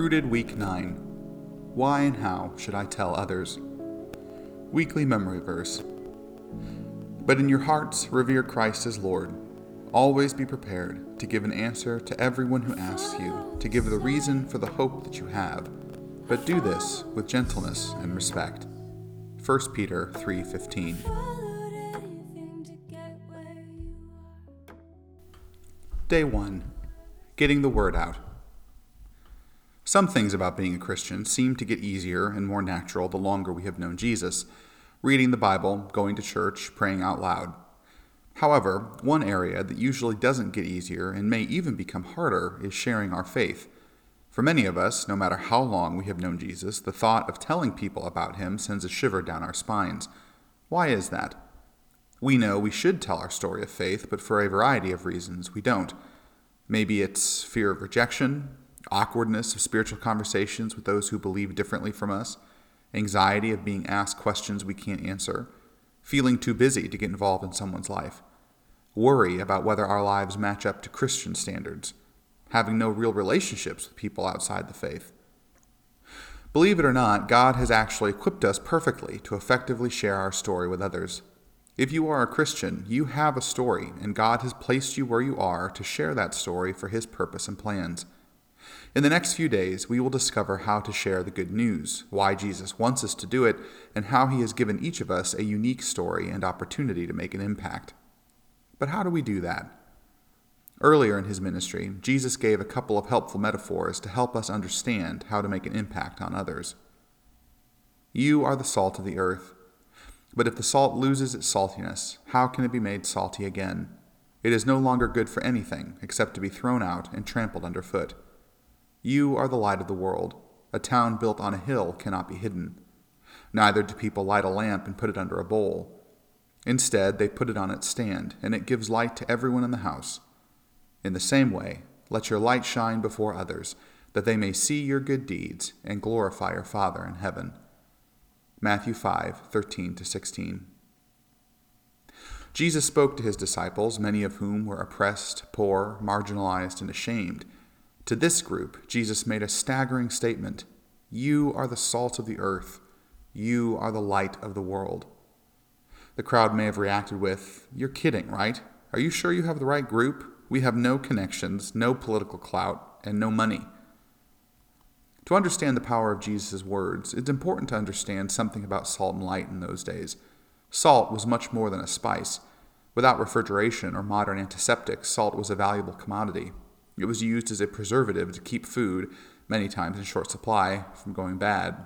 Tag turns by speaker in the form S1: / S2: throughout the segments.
S1: Rooted Week 9 Why and How Should I Tell Others? Weekly Memory Verse But in your hearts, revere Christ as Lord. Always be prepared to give an answer to everyone who asks you, to give the reason for the hope that you have. But do this with gentleness and respect. 1 Peter 3:15 Day 1 Getting the Word Out. Some things about being a Christian seem to get easier and more natural the longer we have known Jesus reading the Bible, going to church, praying out loud. However, one area that usually doesn't get easier and may even become harder is sharing our faith. For many of us, no matter how long we have known Jesus, the thought of telling people about him sends a shiver down our spines. Why is that? We know we should tell our story of faith, but for a variety of reasons we don't. Maybe it's fear of rejection, awkwardness of spiritual conversations with those who believe differently from us, anxiety of being asked questions we can't answer, feeling too busy to get involved in someone's life, worry about whether our lives match up to Christian standards, having no real relationships with people outside the faith. Believe it or not, God has actually equipped us perfectly to effectively share our story with others. If you are a Christian, you have a story, and God has placed you where you are to share that story for His purpose and plans. In the next few days, we will discover how to share the good news, why Jesus wants us to do it, and how he has given each of us a unique story and opportunity to make an impact. But how do we do that? Earlier in his ministry, Jesus gave a couple of helpful metaphors to help us understand how to make an impact on others. You are the salt of the earth. But if the salt loses its saltiness, how can it be made salty again? It is no longer good for anything except to be thrown out and trampled underfoot. You are the light of the world. A town built on a hill cannot be hidden. Neither do people light a lamp and put it under a bowl. Instead, they put it on its stand, and it gives light to everyone in the house. In the same way, let your light shine before others, that they may see your good deeds and glorify your Father in heaven. Matthew 5 13 16. Jesus spoke to his disciples, many of whom were oppressed, poor, marginalized, and ashamed to this group, Jesus made a staggering statement You are the salt of the earth, you are the light of the world. The crowd may have reacted with, You're kidding, right? Are you sure you have the right group? We have no connections, no political clout, and no money. To understand the power of Jesus' words, it's important to understand something about salt and light in those days. Salt was much more than a spice. Without refrigeration or modern antiseptics, salt was a valuable commodity. It was used as a preservative to keep food, many times in short supply, from going bad.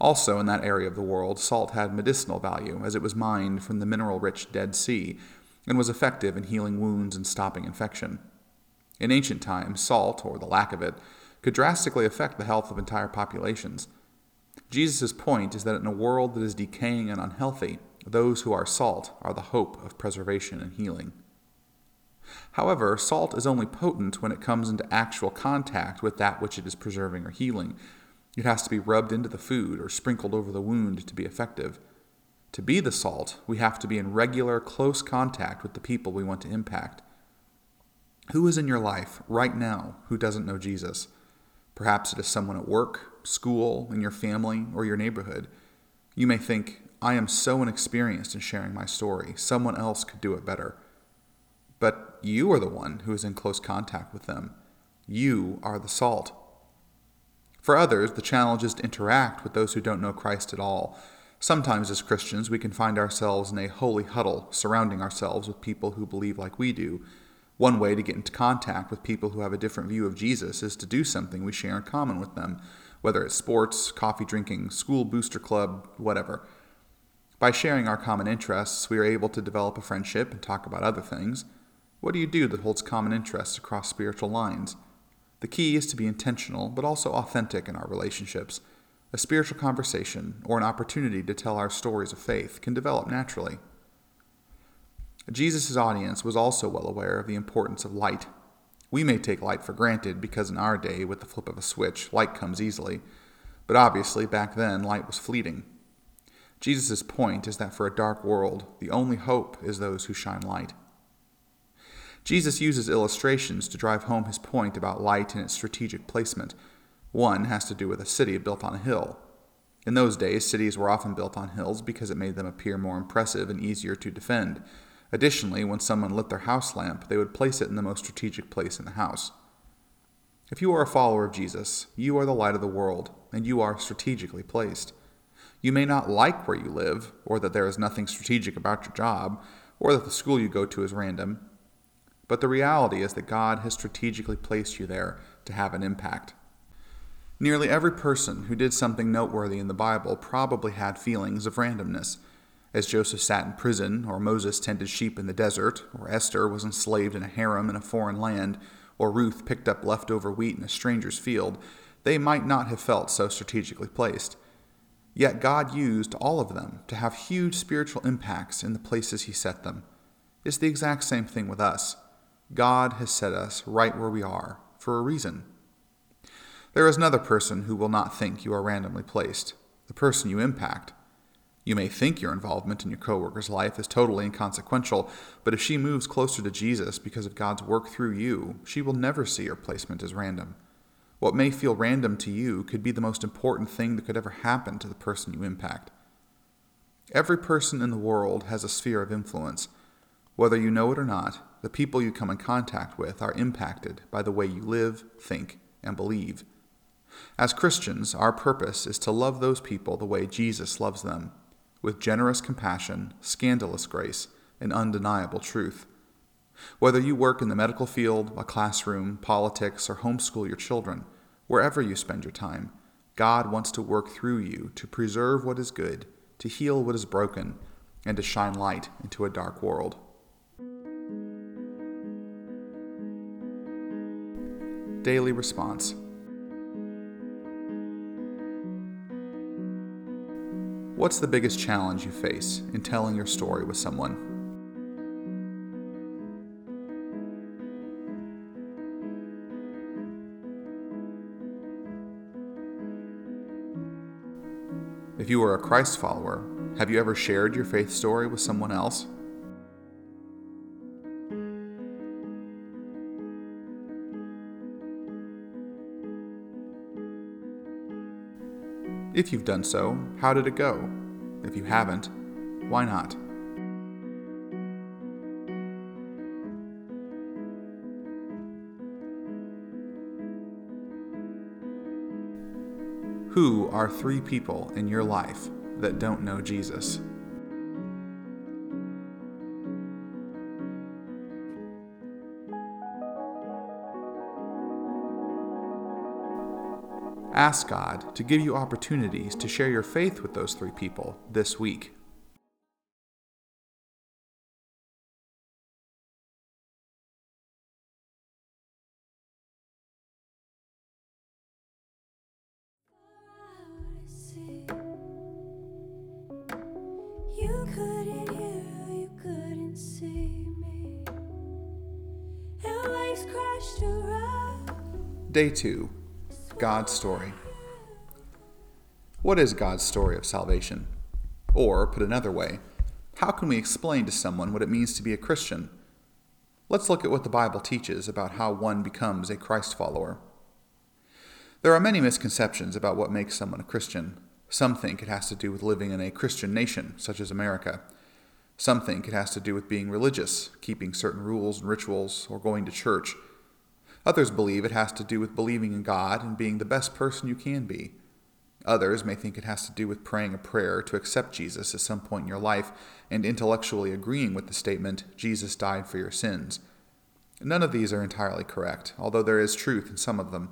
S1: Also, in that area of the world, salt had medicinal value as it was mined from the mineral rich Dead Sea and was effective in healing wounds and stopping infection. In ancient times, salt, or the lack of it, could drastically affect the health of entire populations. Jesus' point is that in a world that is decaying and unhealthy, those who are salt are the hope of preservation and healing. However, salt is only potent when it comes into actual contact with that which it is preserving or healing. It has to be rubbed into the food or sprinkled over the wound to be effective. To be the salt, we have to be in regular, close contact with the people we want to impact. Who is in your life right now who doesn't know Jesus? Perhaps it is someone at work, school, in your family, or your neighborhood. You may think, I am so inexperienced in sharing my story. Someone else could do it better but you are the one who is in close contact with them. You are the salt. For others, the challenge is to interact with those who don't know Christ at all. Sometimes, as Christians, we can find ourselves in a holy huddle, surrounding ourselves with people who believe like we do. One way to get into contact with people who have a different view of Jesus is to do something we share in common with them, whether it's sports, coffee drinking, school booster club, whatever. By sharing our common interests, we are able to develop a friendship and talk about other things. What do you do that holds common interests across spiritual lines? The key is to be intentional, but also authentic in our relationships. A spiritual conversation or an opportunity to tell our stories of faith can develop naturally. Jesus' audience was also well aware of the importance of light. We may take light for granted because in our day, with the flip of a switch, light comes easily. But obviously, back then, light was fleeting. Jesus' point is that for a dark world, the only hope is those who shine light. Jesus uses illustrations to drive home his point about light and its strategic placement. One has to do with a city built on a hill. In those days, cities were often built on hills because it made them appear more impressive and easier to defend. Additionally, when someone lit their house lamp, they would place it in the most strategic place in the house. If you are a follower of Jesus, you are the light of the world, and you are strategically placed. You may not like where you live, or that there is nothing strategic about your job, or that the school you go to is random, but the reality is that God has strategically placed you there to have an impact. Nearly every person who did something noteworthy in the Bible probably had feelings of randomness. As Joseph sat in prison, or Moses tended sheep in the desert, or Esther was enslaved in a harem in a foreign land, or Ruth picked up leftover wheat in a stranger's field, they might not have felt so strategically placed. Yet God used all of them to have huge spiritual impacts in the places He set them. It's the exact same thing with us. God has set us right where we are for a reason. There is another person who will not think you are randomly placed, the person you impact. You may think your involvement in your coworker's life is totally inconsequential, but if she moves closer to Jesus because of God's work through you, she will never see your placement as random. What may feel random to you could be the most important thing that could ever happen to the person you impact. Every person in the world has a sphere of influence. Whether you know it or not, the people you come in contact with are impacted by the way you live, think, and believe. As Christians, our purpose is to love those people the way Jesus loves them, with generous compassion, scandalous grace, and undeniable truth. Whether you work in the medical field, a classroom, politics, or homeschool your children, wherever you spend your time, God wants to work through you to preserve what is good, to heal what is broken, and to shine light into a dark world. Daily Response What's the biggest challenge you face in telling your story with someone? If you are a Christ follower, have you ever shared your faith story with someone else? If you've done so, how did it go? If you haven't, why not? Who are three people in your life that don't know Jesus? Ask God to give you opportunities to share your faith with those three people this week. Day 2 God's story. What is God's story of salvation? Or, put another way, how can we explain to someone what it means to be a Christian? Let's look at what the Bible teaches about how one becomes a Christ follower. There are many misconceptions about what makes someone a Christian. Some think it has to do with living in a Christian nation, such as America. Some think it has to do with being religious, keeping certain rules and rituals, or going to church. Others believe it has to do with believing in God and being the best person you can be. Others may think it has to do with praying a prayer to accept Jesus at some point in your life and intellectually agreeing with the statement, Jesus died for your sins. None of these are entirely correct, although there is truth in some of them.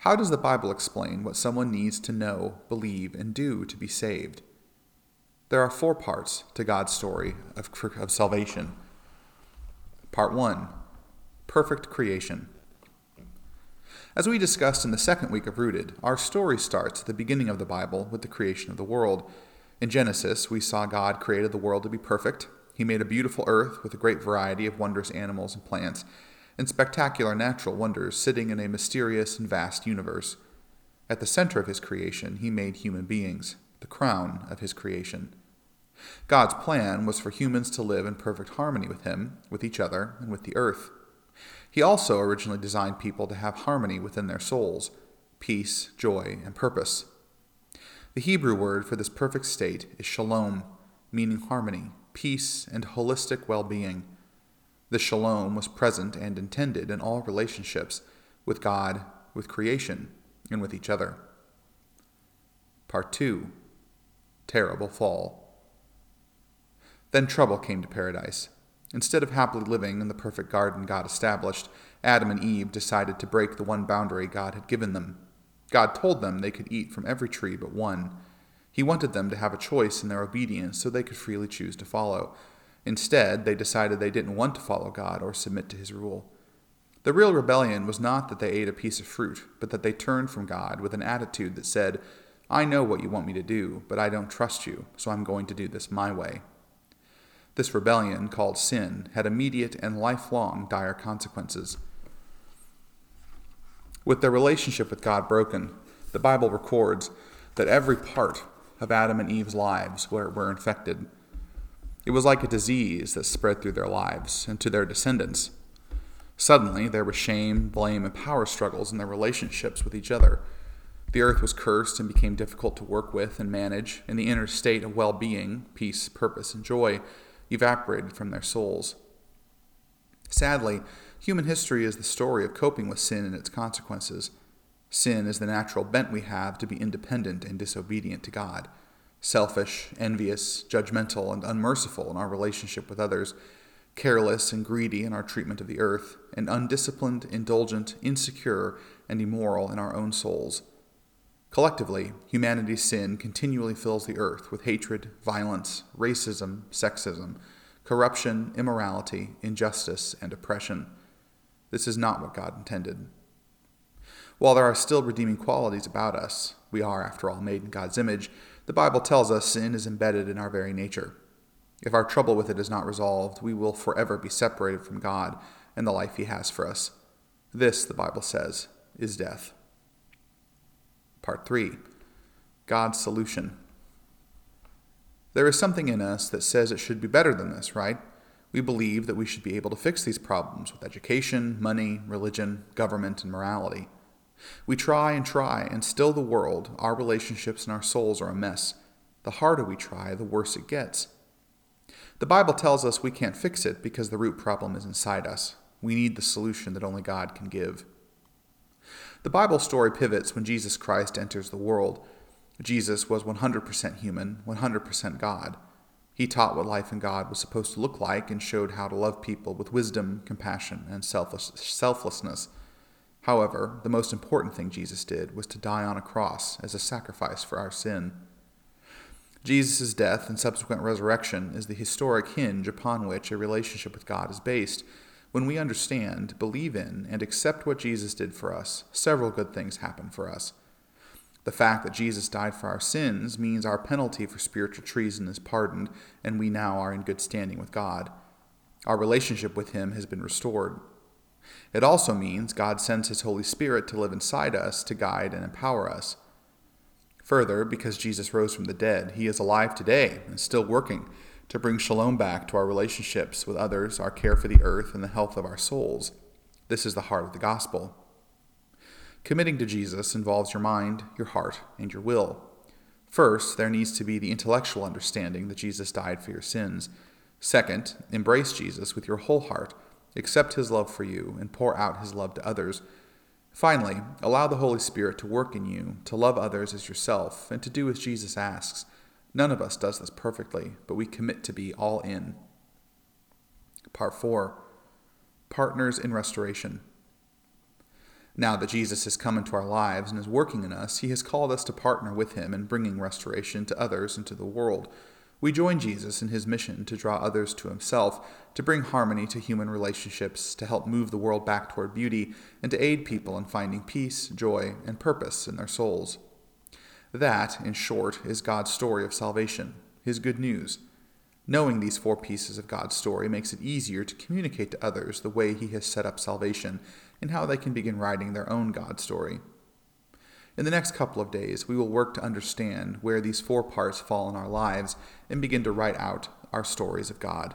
S1: How does the Bible explain what someone needs to know, believe, and do to be saved? There are four parts to God's story of, of salvation. Part 1 Perfect Creation. As we discussed in the second week of Rooted, our story starts at the beginning of the Bible with the creation of the world. In Genesis, we saw God created the world to be perfect. He made a beautiful earth with a great variety of wondrous animals and plants, and spectacular natural wonders sitting in a mysterious and vast universe. At the center of his creation, he made human beings, the crown of his creation. God's plan was for humans to live in perfect harmony with him, with each other, and with the earth. He also originally designed people to have harmony within their souls. peace, joy, and purpose. The Hebrew word for this perfect state is shalom, meaning harmony, peace, and holistic well being. The shalom was present and intended in all relationships with God, with creation, and with each other. Part 2 Terrible Fall. Then trouble came to paradise. Instead of happily living in the perfect garden God established, Adam and Eve decided to break the one boundary God had given them. God told them they could eat from every tree but one. He wanted them to have a choice in their obedience so they could freely choose to follow. Instead, they decided they didn't want to follow God or submit to his rule. The real rebellion was not that they ate a piece of fruit, but that they turned from God with an attitude that said, I know what you want me to do, but I don't trust you, so I'm going to do this my way. This rebellion, called sin, had immediate and lifelong dire consequences. With their relationship with God broken, the Bible records that every part of Adam and Eve's lives were, were infected. It was like a disease that spread through their lives and to their descendants. Suddenly, there was shame, blame, and power struggles in their relationships with each other. The earth was cursed and became difficult to work with and manage, and the inner state of well being, peace, purpose, and joy evaporated from their souls. Sadly, human history is the story of coping with sin and its consequences. Sin is the natural bent we have to be independent and disobedient to God, selfish, envious, judgmental, and unmerciful in our relationship with others, careless and greedy in our treatment of the earth, and undisciplined, indulgent, insecure, and immoral in our own souls. Collectively, humanity's sin continually fills the earth with hatred, violence, racism, sexism, corruption, immorality, injustice, and oppression. This is not what God intended. While there are still redeeming qualities about us, we are, after all, made in God's image, the Bible tells us sin is embedded in our very nature. If our trouble with it is not resolved, we will forever be separated from God and the life He has for us. This, the Bible says, is death. Part 3 God's Solution. There is something in us that says it should be better than this, right? We believe that we should be able to fix these problems with education, money, religion, government, and morality. We try and try, and still the world, our relationships, and our souls are a mess. The harder we try, the worse it gets. The Bible tells us we can't fix it because the root problem is inside us. We need the solution that only God can give. The Bible story pivots when Jesus Christ enters the world. Jesus was 100% human, 100% God. He taught what life in God was supposed to look like and showed how to love people with wisdom, compassion, and selfless, selflessness. However, the most important thing Jesus did was to die on a cross as a sacrifice for our sin. Jesus' death and subsequent resurrection is the historic hinge upon which a relationship with God is based. When we understand, believe in, and accept what Jesus did for us, several good things happen for us. The fact that Jesus died for our sins means our penalty for spiritual treason is pardoned, and we now are in good standing with God. Our relationship with Him has been restored. It also means God sends His Holy Spirit to live inside us to guide and empower us. Further, because Jesus rose from the dead, He is alive today and still working to bring shalom back to our relationships with others, our care for the earth, and the health of our souls. This is the heart of the gospel. Committing to Jesus involves your mind, your heart, and your will. First, there needs to be the intellectual understanding that Jesus died for your sins. Second, embrace Jesus with your whole heart, accept his love for you, and pour out his love to others. Finally, allow the Holy Spirit to work in you, to love others as yourself, and to do as Jesus asks. None of us does this perfectly, but we commit to be all in. Part 4 Partners in Restoration. Now that Jesus has come into our lives and is working in us, he has called us to partner with him in bringing restoration to others and to the world. We join Jesus in his mission to draw others to himself, to bring harmony to human relationships, to help move the world back toward beauty, and to aid people in finding peace, joy, and purpose in their souls. That, in short, is God's story of salvation, his good news. Knowing these four pieces of God's story makes it easier to communicate to others the way he has set up salvation and how they can begin writing their own God story. In the next couple of days, we will work to understand where these four parts fall in our lives and begin to write out our stories of God.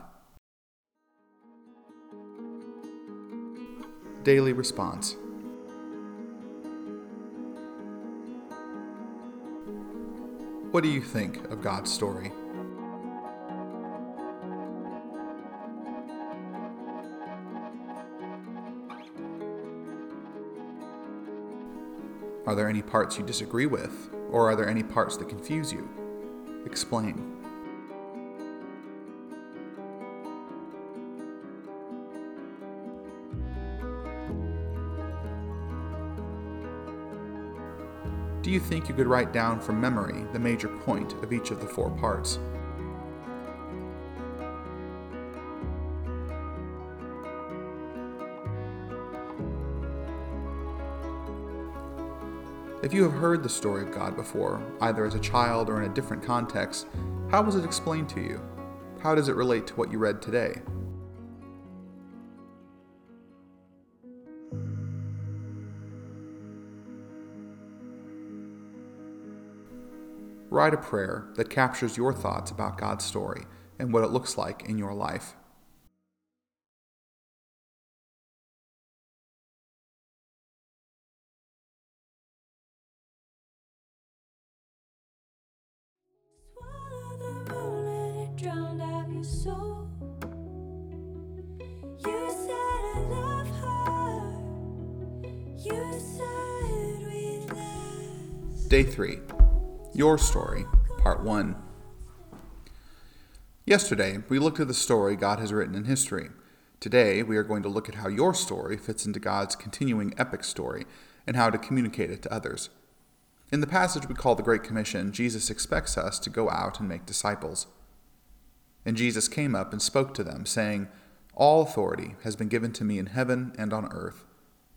S1: Daily Response What do you think of God's story? Are there any parts you disagree with, or are there any parts that confuse you? Explain. Do you think you could write down from memory the major point of each of the four parts? If you have heard the story of God before, either as a child or in a different context, how was it explained to you? How does it relate to what you read today? Write a prayer that captures your thoughts about God's story and what it looks like in your life. Day 3 Your Story, Part 1. Yesterday, we looked at the story God has written in history. Today, we are going to look at how your story fits into God's continuing epic story and how to communicate it to others. In the passage we call the Great Commission, Jesus expects us to go out and make disciples. And Jesus came up and spoke to them, saying, All authority has been given to me in heaven and on earth.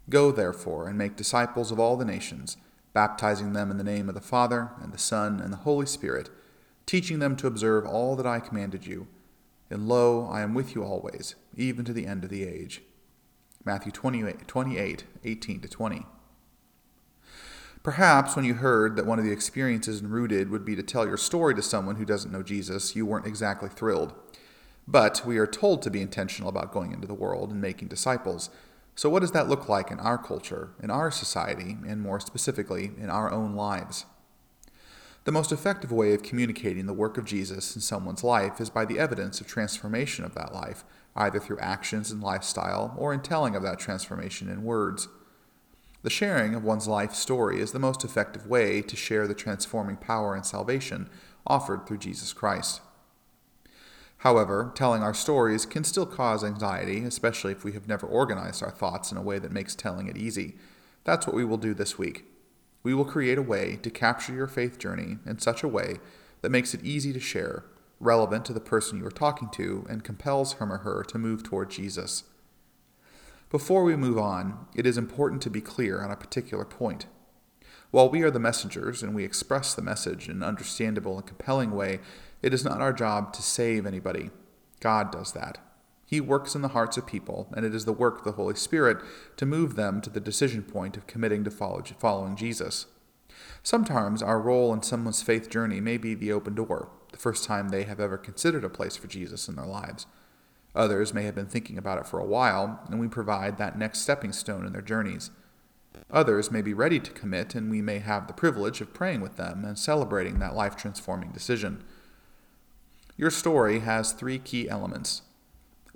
S1: Go, therefore, and make disciples of all the nations baptizing them in the name of the Father, and the Son, and the Holy Spirit, teaching them to observe all that I commanded you. And lo, I am with you always, even to the end of the age. Matthew 28, 28 18 to 20. Perhaps when you heard that one of the experiences in Rooted would be to tell your story to someone who doesn't know Jesus, you weren't exactly thrilled. But we are told to be intentional about going into the world and making disciples. So, what does that look like in our culture, in our society, and more specifically, in our own lives? The most effective way of communicating the work of Jesus in someone's life is by the evidence of transformation of that life, either through actions and lifestyle or in telling of that transformation in words. The sharing of one's life story is the most effective way to share the transforming power and salvation offered through Jesus Christ. However, telling our stories can still cause anxiety, especially if we have never organized our thoughts in a way that makes telling it easy. That's what we will do this week. We will create a way to capture your faith journey in such a way that makes it easy to share, relevant to the person you are talking to, and compels him or her to move toward Jesus. Before we move on, it is important to be clear on a particular point. While we are the messengers and we express the message in an understandable and compelling way, it is not our job to save anybody. God does that. He works in the hearts of people, and it is the work of the Holy Spirit to move them to the decision point of committing to follow, following Jesus. Sometimes our role in someone's faith journey may be the open door, the first time they have ever considered a place for Jesus in their lives. Others may have been thinking about it for a while, and we provide that next stepping stone in their journeys. Others may be ready to commit, and we may have the privilege of praying with them and celebrating that life transforming decision. Your story has three key elements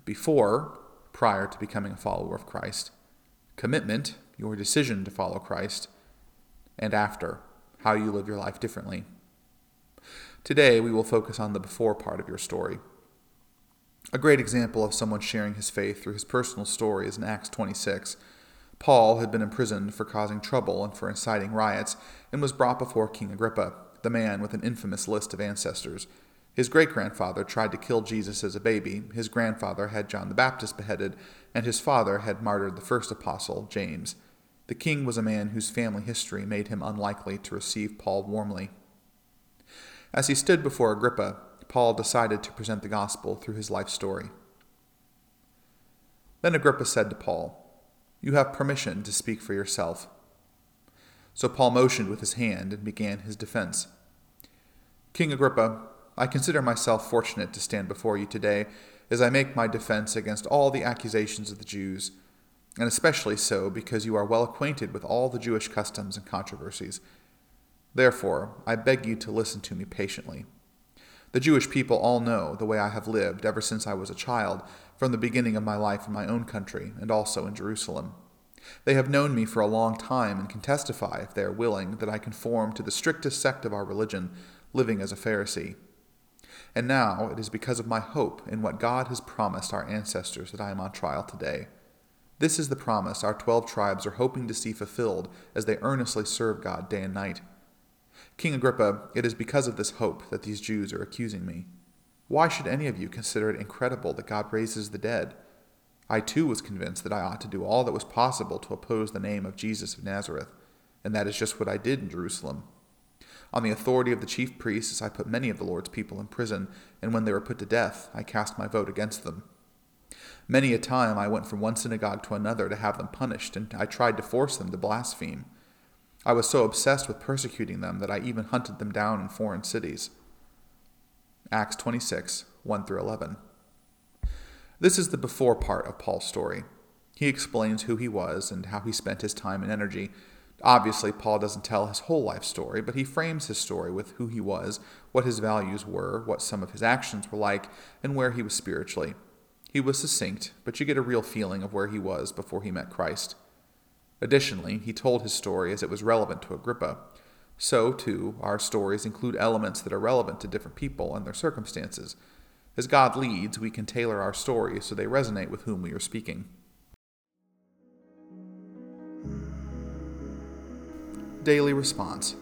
S1: before, prior to becoming a follower of Christ, commitment, your decision to follow Christ, and after, how you live your life differently. Today, we will focus on the before part of your story. A great example of someone sharing his faith through his personal story is in Acts 26. Paul had been imprisoned for causing trouble and for inciting riots, and was brought before King Agrippa, the man with an infamous list of ancestors. His great grandfather tried to kill Jesus as a baby, his grandfather had John the Baptist beheaded, and his father had martyred the first apostle, James. The king was a man whose family history made him unlikely to receive Paul warmly. As he stood before Agrippa, Paul decided to present the gospel through his life story. Then Agrippa said to Paul, You have permission to speak for yourself. So Paul motioned with his hand and began his defense. King Agrippa, I consider myself fortunate to stand before you today as I make my defense against all the accusations of the Jews, and especially so because you are well acquainted with all the Jewish customs and controversies. Therefore, I beg you to listen to me patiently. The Jewish people all know the way I have lived ever since I was a child, from the beginning of my life in my own country and also in Jerusalem. They have known me for a long time and can testify, if they are willing, that I conform to the strictest sect of our religion, living as a Pharisee. And now it is because of my hope in what God has promised our ancestors that I am on trial today. This is the promise our twelve tribes are hoping to see fulfilled as they earnestly serve God day and night. King Agrippa, it is because of this hope that these Jews are accusing me. Why should any of you consider it incredible that God raises the dead? I too was convinced that I ought to do all that was possible to oppose the name of Jesus of Nazareth, and that is just what I did in Jerusalem. On the authority of the chief priests, I put many of the Lord's people in prison, and when they were put to death, I cast my vote against them. Many a time I went from one synagogue to another to have them punished, and I tried to force them to blaspheme. I was so obsessed with persecuting them that I even hunted them down in foreign cities. Acts 26, 1 through 11. This is the before part of Paul's story. He explains who he was and how he spent his time and energy. Obviously, Paul doesn't tell his whole life story, but he frames his story with who he was, what his values were, what some of his actions were like, and where he was spiritually. He was succinct, but you get a real feeling of where he was before he met Christ. Additionally, he told his story as it was relevant to Agrippa. So, too, our stories include elements that are relevant to different people and their circumstances. As God leads, we can tailor our stories so they resonate with whom we are speaking. Daily Response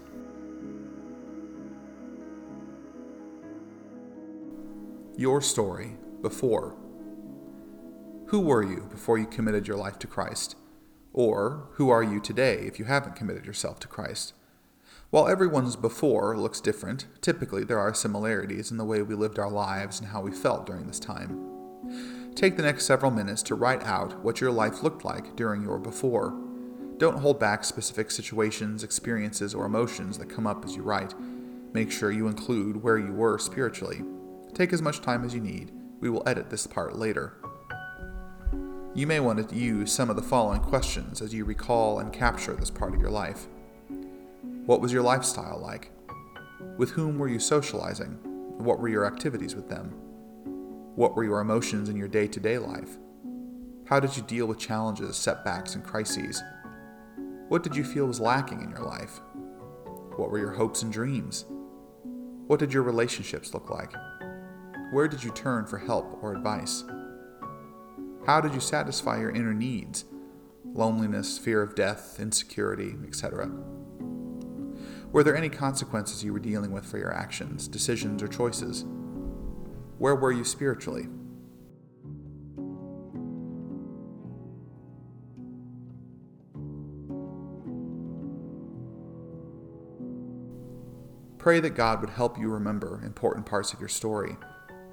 S1: Your story before. Who were you before you committed your life to Christ? Or who are you today if you haven't committed yourself to Christ? While everyone's before looks different, typically there are similarities in the way we lived our lives and how we felt during this time. Take the next several minutes to write out what your life looked like during your before. Don't hold back specific situations, experiences, or emotions that come up as you write. Make sure you include where you were spiritually. Take as much time as you need. We will edit this part later. You may want to use some of the following questions as you recall and capture this part of your life. What was your lifestyle like? With whom were you socializing? What were your activities with them? What were your emotions in your day to day life? How did you deal with challenges, setbacks, and crises? What did you feel was lacking in your life? What were your hopes and dreams? What did your relationships look like? Where did you turn for help or advice? How did you satisfy your inner needs? Loneliness, fear of death, insecurity, etc. Were there any consequences you were dealing with for your actions, decisions, or choices? Where were you spiritually? Pray that God would help you remember important parts of your story.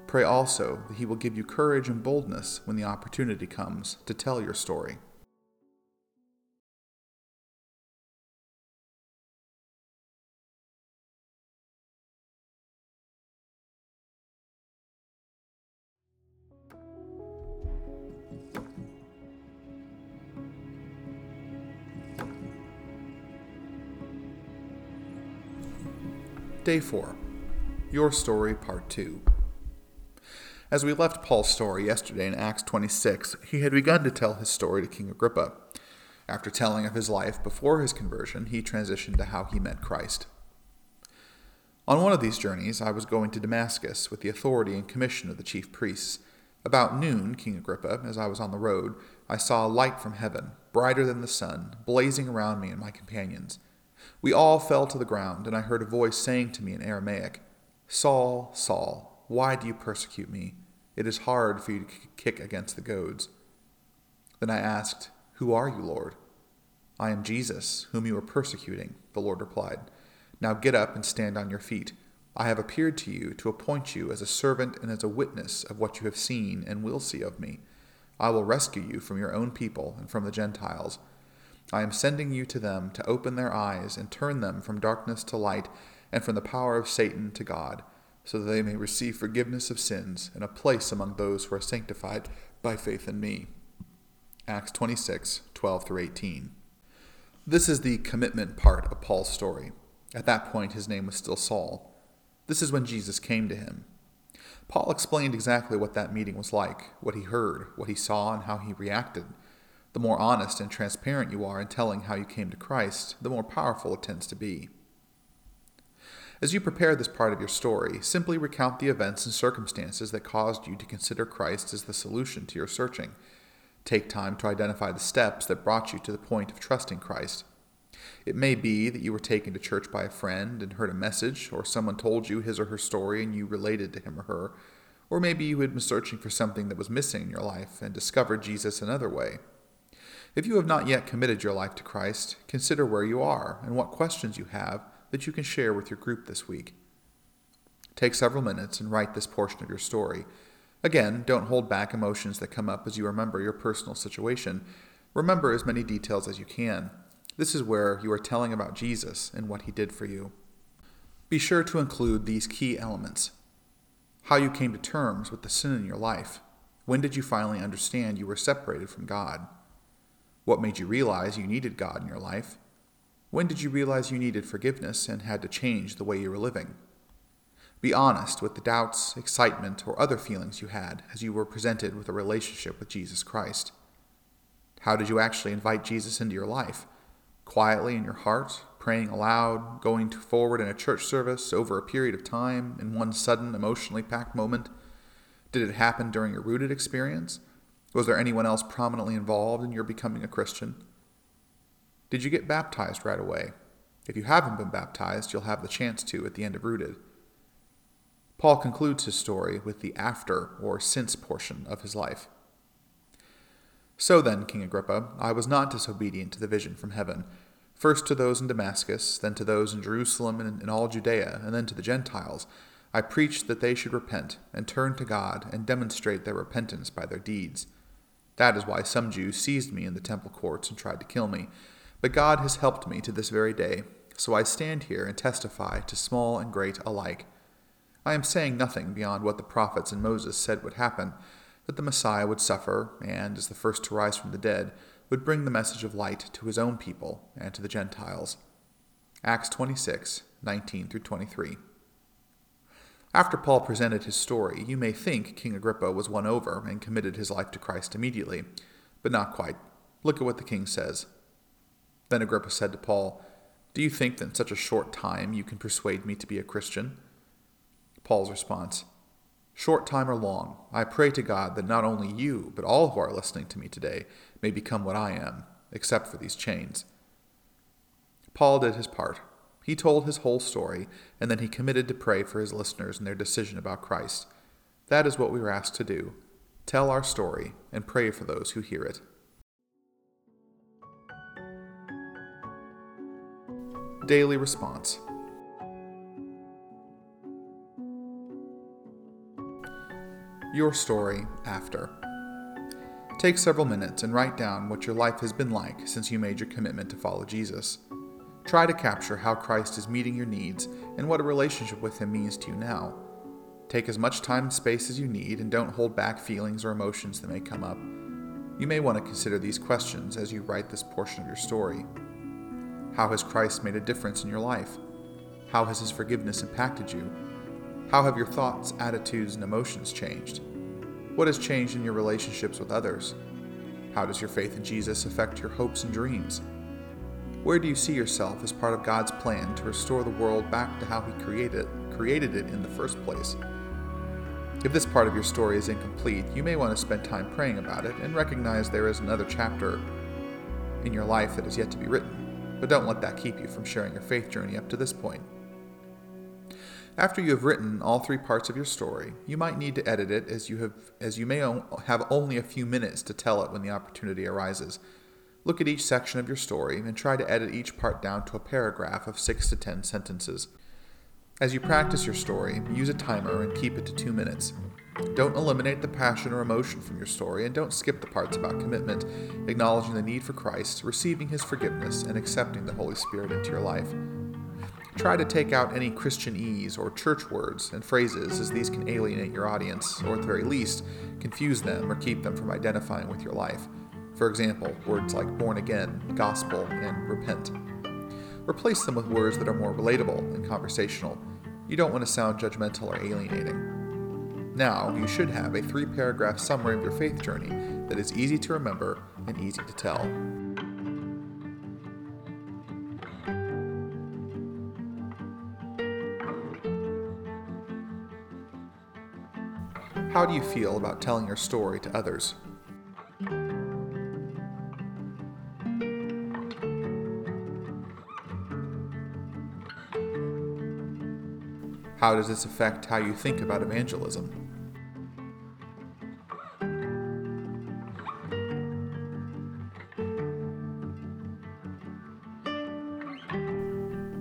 S1: Pray also that He will give you courage and boldness when the opportunity comes to tell your story. Day 4 Your Story, Part 2. As we left Paul's story yesterday in Acts 26, he had begun to tell his story to King Agrippa. After telling of his life before his conversion, he transitioned to how he met Christ. On one of these journeys, I was going to Damascus with the authority and commission of the chief priests. About noon, King Agrippa, as I was on the road, I saw a light from heaven, brighter than the sun, blazing around me and my companions. We all fell to the ground, and I heard a voice saying to me in Aramaic, Saul, Saul, why do you persecute me? It is hard for you to kick against the goads. Then I asked, Who are you, Lord? I am Jesus, whom you are persecuting, the Lord replied. Now get up and stand on your feet. I have appeared to you to appoint you as a servant and as a witness of what you have seen and will see of me. I will rescue you from your own people and from the Gentiles I am sending you to them to open their eyes and turn them from darkness to light and from the power of Satan to God, so that they may receive forgiveness of sins and a place among those who are sanctified by faith in me. Acts 26, 12 through 18. This is the commitment part of Paul's story. At that point, his name was still Saul. This is when Jesus came to him. Paul explained exactly what that meeting was like, what he heard, what he saw, and how he reacted. The more honest and transparent you are in telling how you came to Christ, the more powerful it tends to be. As you prepare this part of your story, simply recount the events and circumstances that caused you to consider Christ as the solution to your searching. Take time to identify the steps that brought you to the point of trusting Christ. It may be that you were taken to church by a friend and heard a message, or someone told you his or her story and you related to him or her. Or maybe you had been searching for something that was missing in your life and discovered Jesus another way. If you have not yet committed your life to Christ, consider where you are and what questions you have that you can share with your group this week. Take several minutes and write this portion of your story. Again, don't hold back emotions that come up as you remember your personal situation. Remember as many details as you can. This is where you are telling about Jesus and what he did for you. Be sure to include these key elements how you came to terms with the sin in your life. When did you finally understand you were separated from God? What made you realize you needed God in your life? When did you realize you needed forgiveness and had to change the way you were living? Be honest with the doubts, excitement, or other feelings you had as you were presented with a relationship with Jesus Christ. How did you actually invite Jesus into your life? quietly in your heart, praying aloud, going forward in a church service over a period of time in one sudden emotionally packed moment? Did it happen during your rooted experience? Was there anyone else prominently involved in your becoming a Christian? Did you get baptized right away? If you haven't been baptized, you'll have the chance to at the end of Rooted. Paul concludes his story with the after or since portion of his life. So then, King Agrippa, I was not disobedient to the vision from heaven, first to those in Damascus, then to those in Jerusalem and in all Judea, and then to the Gentiles. I preached that they should repent and turn to God and demonstrate their repentance by their deeds. That is why some Jews seized me in the temple courts and tried to kill me. But God has helped me to this very day, so I stand here and testify to small and great alike. I am saying nothing beyond what the prophets and Moses said would happen that the Messiah would suffer, and, as the first to rise from the dead, would bring the message of light to his own people and to the Gentiles. Acts 26, 19 through 23. After Paul presented his story, you may think King Agrippa was won over and committed his life to Christ immediately, but not quite. Look at what the king says. Then Agrippa said to Paul, Do you think that in such a short time you can persuade me to be a Christian? Paul's response, short time or long, I pray to God that not only you, but all who are listening to me today may become what I am, except for these chains. Paul did his part. He told his whole story, and then he committed to pray for his listeners and their decision about Christ. That is what we were asked to do tell our story and pray for those who hear it. Daily Response your story after. Take several minutes and write down what your life has been like since you made your commitment to follow Jesus. Try to capture how Christ is meeting your needs and what a relationship with Him means to you now. Take as much time and space as you need and don't hold back feelings or emotions that may come up. You may want to consider these questions as you write this portion of your story. How has Christ made a difference in your life? How has His forgiveness impacted you? How have your thoughts, attitudes, and emotions changed? What has changed in your relationships with others? How does your faith in Jesus affect your hopes and dreams? Where do you see yourself as part of God's plan to restore the world back to how He created, created it in the first place? If this part of your story is incomplete, you may want to spend time praying about it and recognize there is another chapter in your life that is yet to be written. But don't let that keep you from sharing your faith journey up to this point. After you have written all three parts of your story, you might need to edit it as you have as you may have only a few minutes to tell it when the opportunity arises. Look at each section of your story and try to edit each part down to a paragraph of 6 to 10 sentences. As you practice your story, use a timer and keep it to 2 minutes. Don't eliminate the passion or emotion from your story, and don't skip the parts about commitment, acknowledging the need for Christ, receiving His forgiveness, and accepting the Holy Spirit into your life. Try to take out any Christianese or church words and phrases, as these can alienate your audience, or at the very least, confuse them or keep them from identifying with your life. For example, words like born again, gospel, and repent. Replace them with words that are more relatable and conversational. You don't want to sound judgmental or alienating. Now, you should have a three paragraph summary of your faith journey that is easy to remember and easy to tell. How do you feel about telling your story to others? How does this affect how you think about evangelism?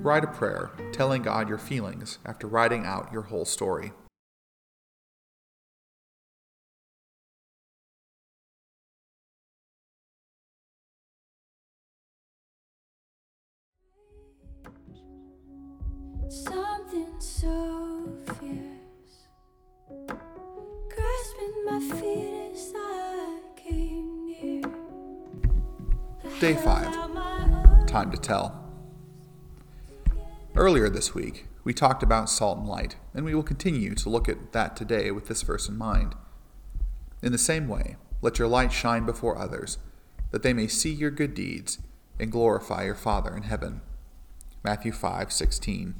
S1: Write a prayer telling God your feelings after writing out your whole story. Day 5 Time to Tell. Earlier this week, we talked about salt and light, and we will continue to look at that today with this verse in mind. In the same way, let your light shine before others, that they may see your good deeds and glorify your Father in heaven. Matthew 5:16.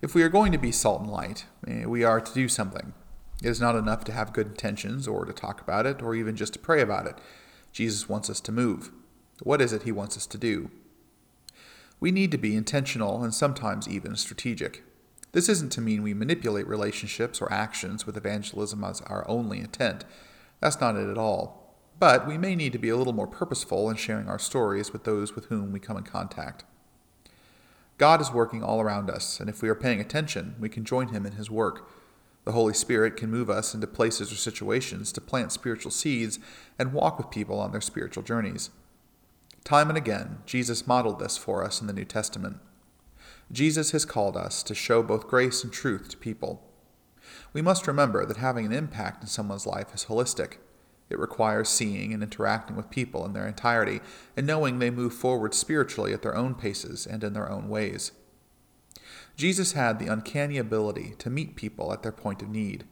S1: If we are going to be salt and light, eh, we are to do something. It is not enough to have good intentions or to talk about it or even just to pray about it. Jesus wants us to move. What is it he wants us to do? We need to be intentional and sometimes even strategic. This isn't to mean we manipulate relationships or actions with evangelism as our only intent. That's not it at all. But we may need to be a little more purposeful in sharing our stories with those with whom we come in contact. God is working all around us, and if we are paying attention, we can join Him in His work. The Holy Spirit can move us into places or situations to plant spiritual seeds and walk with people on their spiritual journeys. Time and again, Jesus modeled this for us in the New Testament. Jesus has called us to show both grace and truth to people. We must remember that having an impact in someone's life is holistic. It requires seeing and interacting with people in their entirety and knowing they move forward spiritually at their own paces and in their own ways. Jesus had the uncanny ability to meet people at their point of need.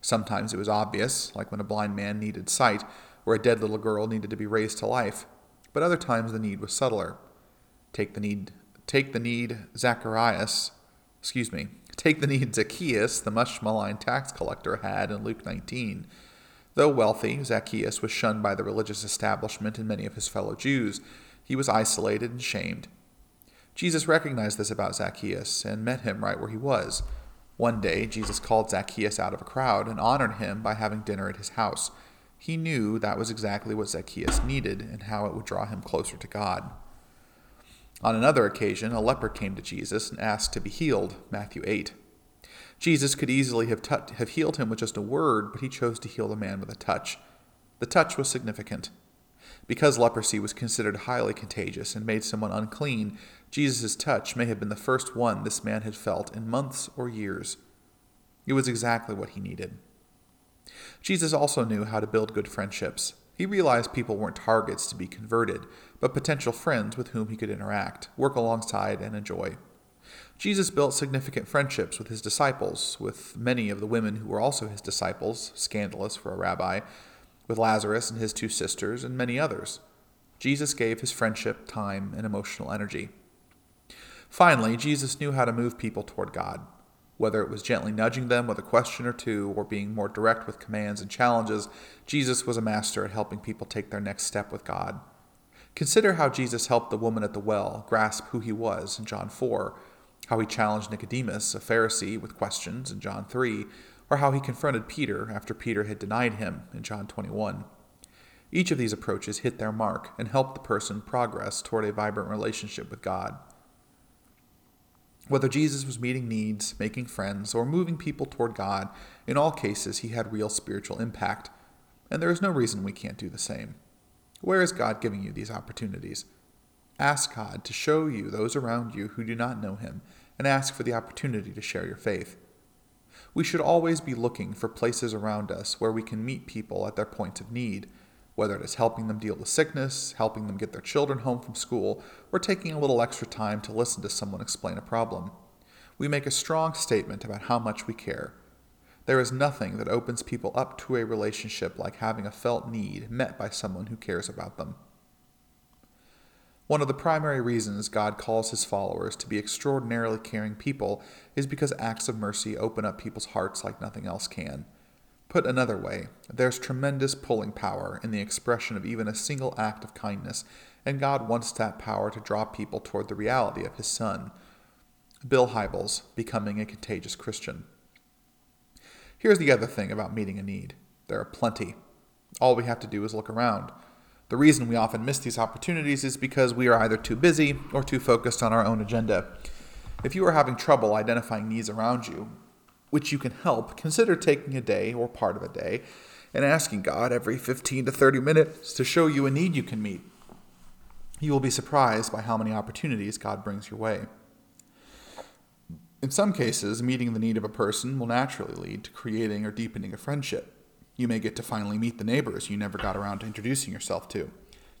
S1: Sometimes it was obvious, like when a blind man needed sight or a dead little girl needed to be raised to life, but other times the need was subtler. Take the need take the need Zacharias, excuse me, take the need Zacchaeus, the much maligned tax collector, had in Luke 19. Though wealthy, Zacchaeus was shunned by the religious establishment and many of his fellow Jews. He was isolated and shamed. Jesus recognized this about Zacchaeus and met him right where he was. One day, Jesus called Zacchaeus out of a crowd and honored him by having dinner at his house. He knew that was exactly what Zacchaeus needed and how it would draw him closer to God. On another occasion, a leper came to Jesus and asked to be healed, Matthew 8. Jesus could easily have, t- have healed him with just a word, but he chose to heal the man with a touch. The touch was significant. Because leprosy was considered highly contagious and made someone unclean, Jesus' touch may have been the first one this man had felt in months or years. It was exactly what he needed. Jesus also knew how to build good friendships. He realized people weren't targets to be converted, but potential friends with whom he could interact, work alongside, and enjoy. Jesus built significant friendships with his disciples, with many of the women who were also his disciples, scandalous for a rabbi, with Lazarus and his two sisters, and many others. Jesus gave his friendship time and emotional energy. Finally, Jesus knew how to move people toward God, whether it was gently nudging them with a question or two or being more direct with commands and challenges. Jesus was a master at helping people take their next step with God. Consider how Jesus helped the woman at the well grasp who he was in John 4 how he challenged Nicodemus, a Pharisee, with questions in John 3, or how he confronted Peter after Peter had denied him in John 21. Each of these approaches hit their mark and helped the person progress toward a vibrant relationship with God. Whether Jesus was meeting needs, making friends, or moving people toward God, in all cases he had real spiritual impact, and there is no reason we can't do the same. Where is God giving you these opportunities? Ask God to show you those around you who do not know Him, and ask for the opportunity to share your faith. We should always be looking for places around us where we can meet people at their points of need. whether it is helping them deal with sickness, helping them get their children home from school, or taking a little extra time to listen to someone explain a problem. We make a strong statement about how much we care. There is nothing that opens people up to a relationship like having a felt need met by someone who cares about them. One of the primary reasons God calls his followers to be extraordinarily caring people is because acts of mercy open up people's hearts like nothing else can. Put another way, there's tremendous pulling power in the expression of even a single act of kindness, and God wants that power to draw people toward the reality of his Son. Bill Hybels, Becoming a Contagious Christian. Here's the other thing about meeting a need there are plenty. All we have to do is look around. The reason we often miss these opportunities is because we are either too busy or too focused on our own agenda. If you are having trouble identifying needs around you, which you can help, consider taking a day or part of a day and asking God every 15 to 30 minutes to show you a need you can meet. You will be surprised by how many opportunities God brings your way. In some cases, meeting the need of a person will naturally lead to creating or deepening a friendship. You may get to finally meet the neighbors you never got around to introducing yourself to.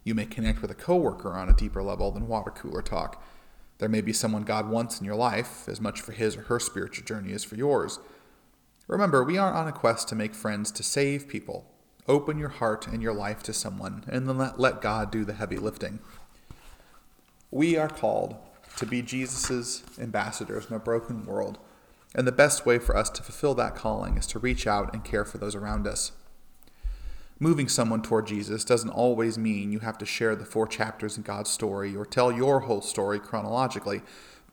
S1: You may connect with a coworker on a deeper level than water cooler talk. There may be someone God wants in your life, as much for his or her spiritual journey as for yours. Remember, we aren't on a quest to make friends to save people. Open your heart and your life to someone, and then let, let God do the heavy lifting. We are called to be Jesus' ambassadors in a broken world and the best way for us to fulfill that calling is to reach out and care for those around us. Moving someone toward Jesus doesn't always mean you have to share the four chapters in God's story or tell your whole story chronologically,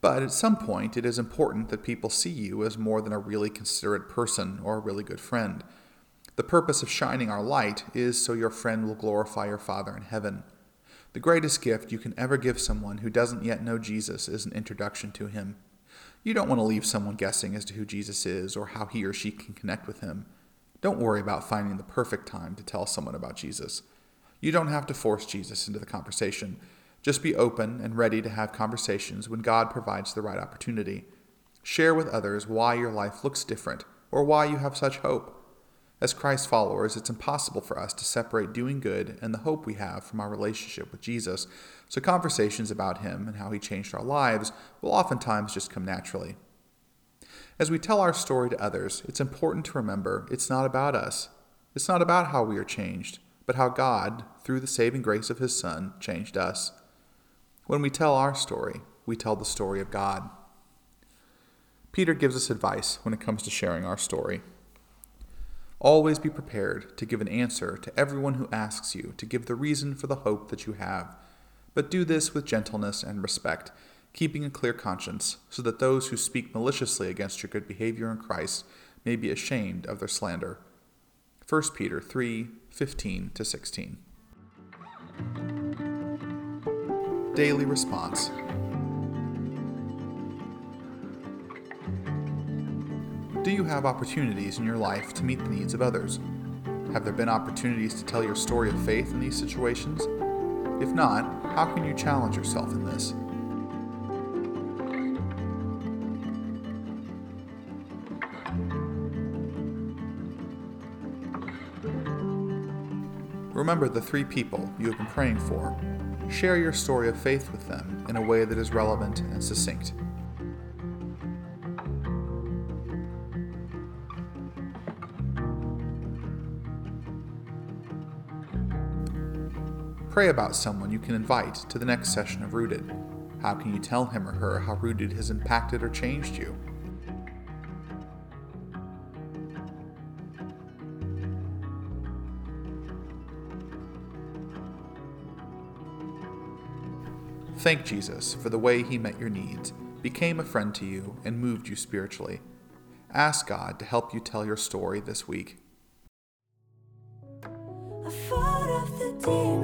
S1: but at some point it is important that people see you as more than a really considerate person or a really good friend. The purpose of shining our light is so your friend will glorify your Father in heaven. The greatest gift you can ever give someone who doesn't yet know Jesus is an introduction to him. You don't want to leave someone guessing as to who Jesus is or how he or she can connect with him. Don't worry about finding the perfect time to tell someone about Jesus. You don't have to force Jesus into the conversation. Just be open and ready to have conversations when God provides the right opportunity. Share with others why your life looks different or why you have such hope. As Christ followers, it's impossible for us to separate doing good and the hope we have from our relationship with Jesus, so conversations about him and how he changed our lives will oftentimes just come naturally. As we tell our story to others, it's important to remember it's not about us. It's not about how we are changed, but how God, through the saving grace of his Son, changed us. When we tell our story, we tell the story of God. Peter gives us advice when it comes to sharing our story. Always be prepared to give an answer to everyone who asks you to give the reason for the hope that you have. But do this with gentleness and respect, keeping a clear conscience, so that those who speak maliciously against your good behavior in Christ may be ashamed of their slander. 1 Peter 3 15 16. Daily Response Do you have opportunities in your life to meet the needs of others? Have there been opportunities to tell your story of faith in these situations? If not, how can you challenge yourself in this? Remember the three people you have been praying for. Share your story of faith with them in a way that is relevant and succinct. Pray about someone you can invite to the next session of Rooted. How can you tell him or her how Rooted has impacted or changed you? Thank Jesus for the way he met your needs, became a friend to you, and moved you spiritually. Ask God to help you tell your story this week.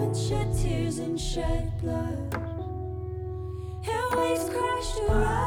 S2: Demons, shed tears and shed blood. And waves crashed around.